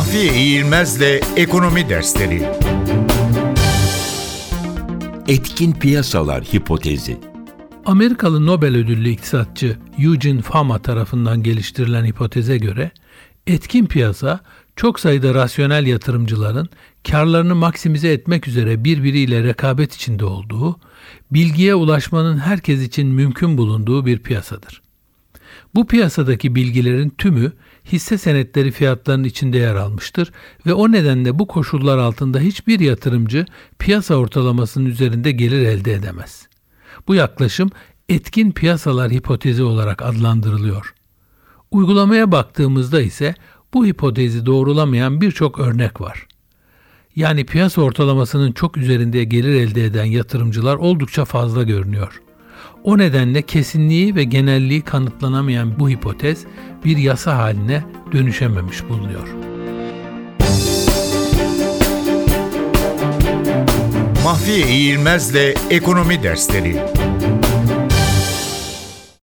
Mahfiye İğilmez'le Ekonomi Dersleri Etkin piyasalar hipotezi. Amerikalı Nobel ödüllü iktisatçı Eugene Fama tarafından geliştirilen hipoteze göre etkin piyasa çok sayıda rasyonel yatırımcıların karlarını maksimize etmek üzere birbiriyle rekabet içinde olduğu, bilgiye ulaşmanın herkes için mümkün bulunduğu bir piyasadır. Bu piyasadaki bilgilerin tümü hisse senetleri fiyatlarının içinde yer almıştır ve o nedenle bu koşullar altında hiçbir yatırımcı piyasa ortalamasının üzerinde gelir elde edemez. Bu yaklaşım etkin piyasalar hipotezi olarak adlandırılıyor. Uygulamaya baktığımızda ise bu hipotezi doğrulamayan birçok örnek var. Yani piyasa ortalamasının çok üzerinde gelir elde eden yatırımcılar oldukça fazla görünüyor. O nedenle kesinliği ve genelliği kanıtlanamayan bu hipotez bir yasa haline dönüşememiş bulunuyor. Mahfiye İğilmez'le Ekonomi Dersleri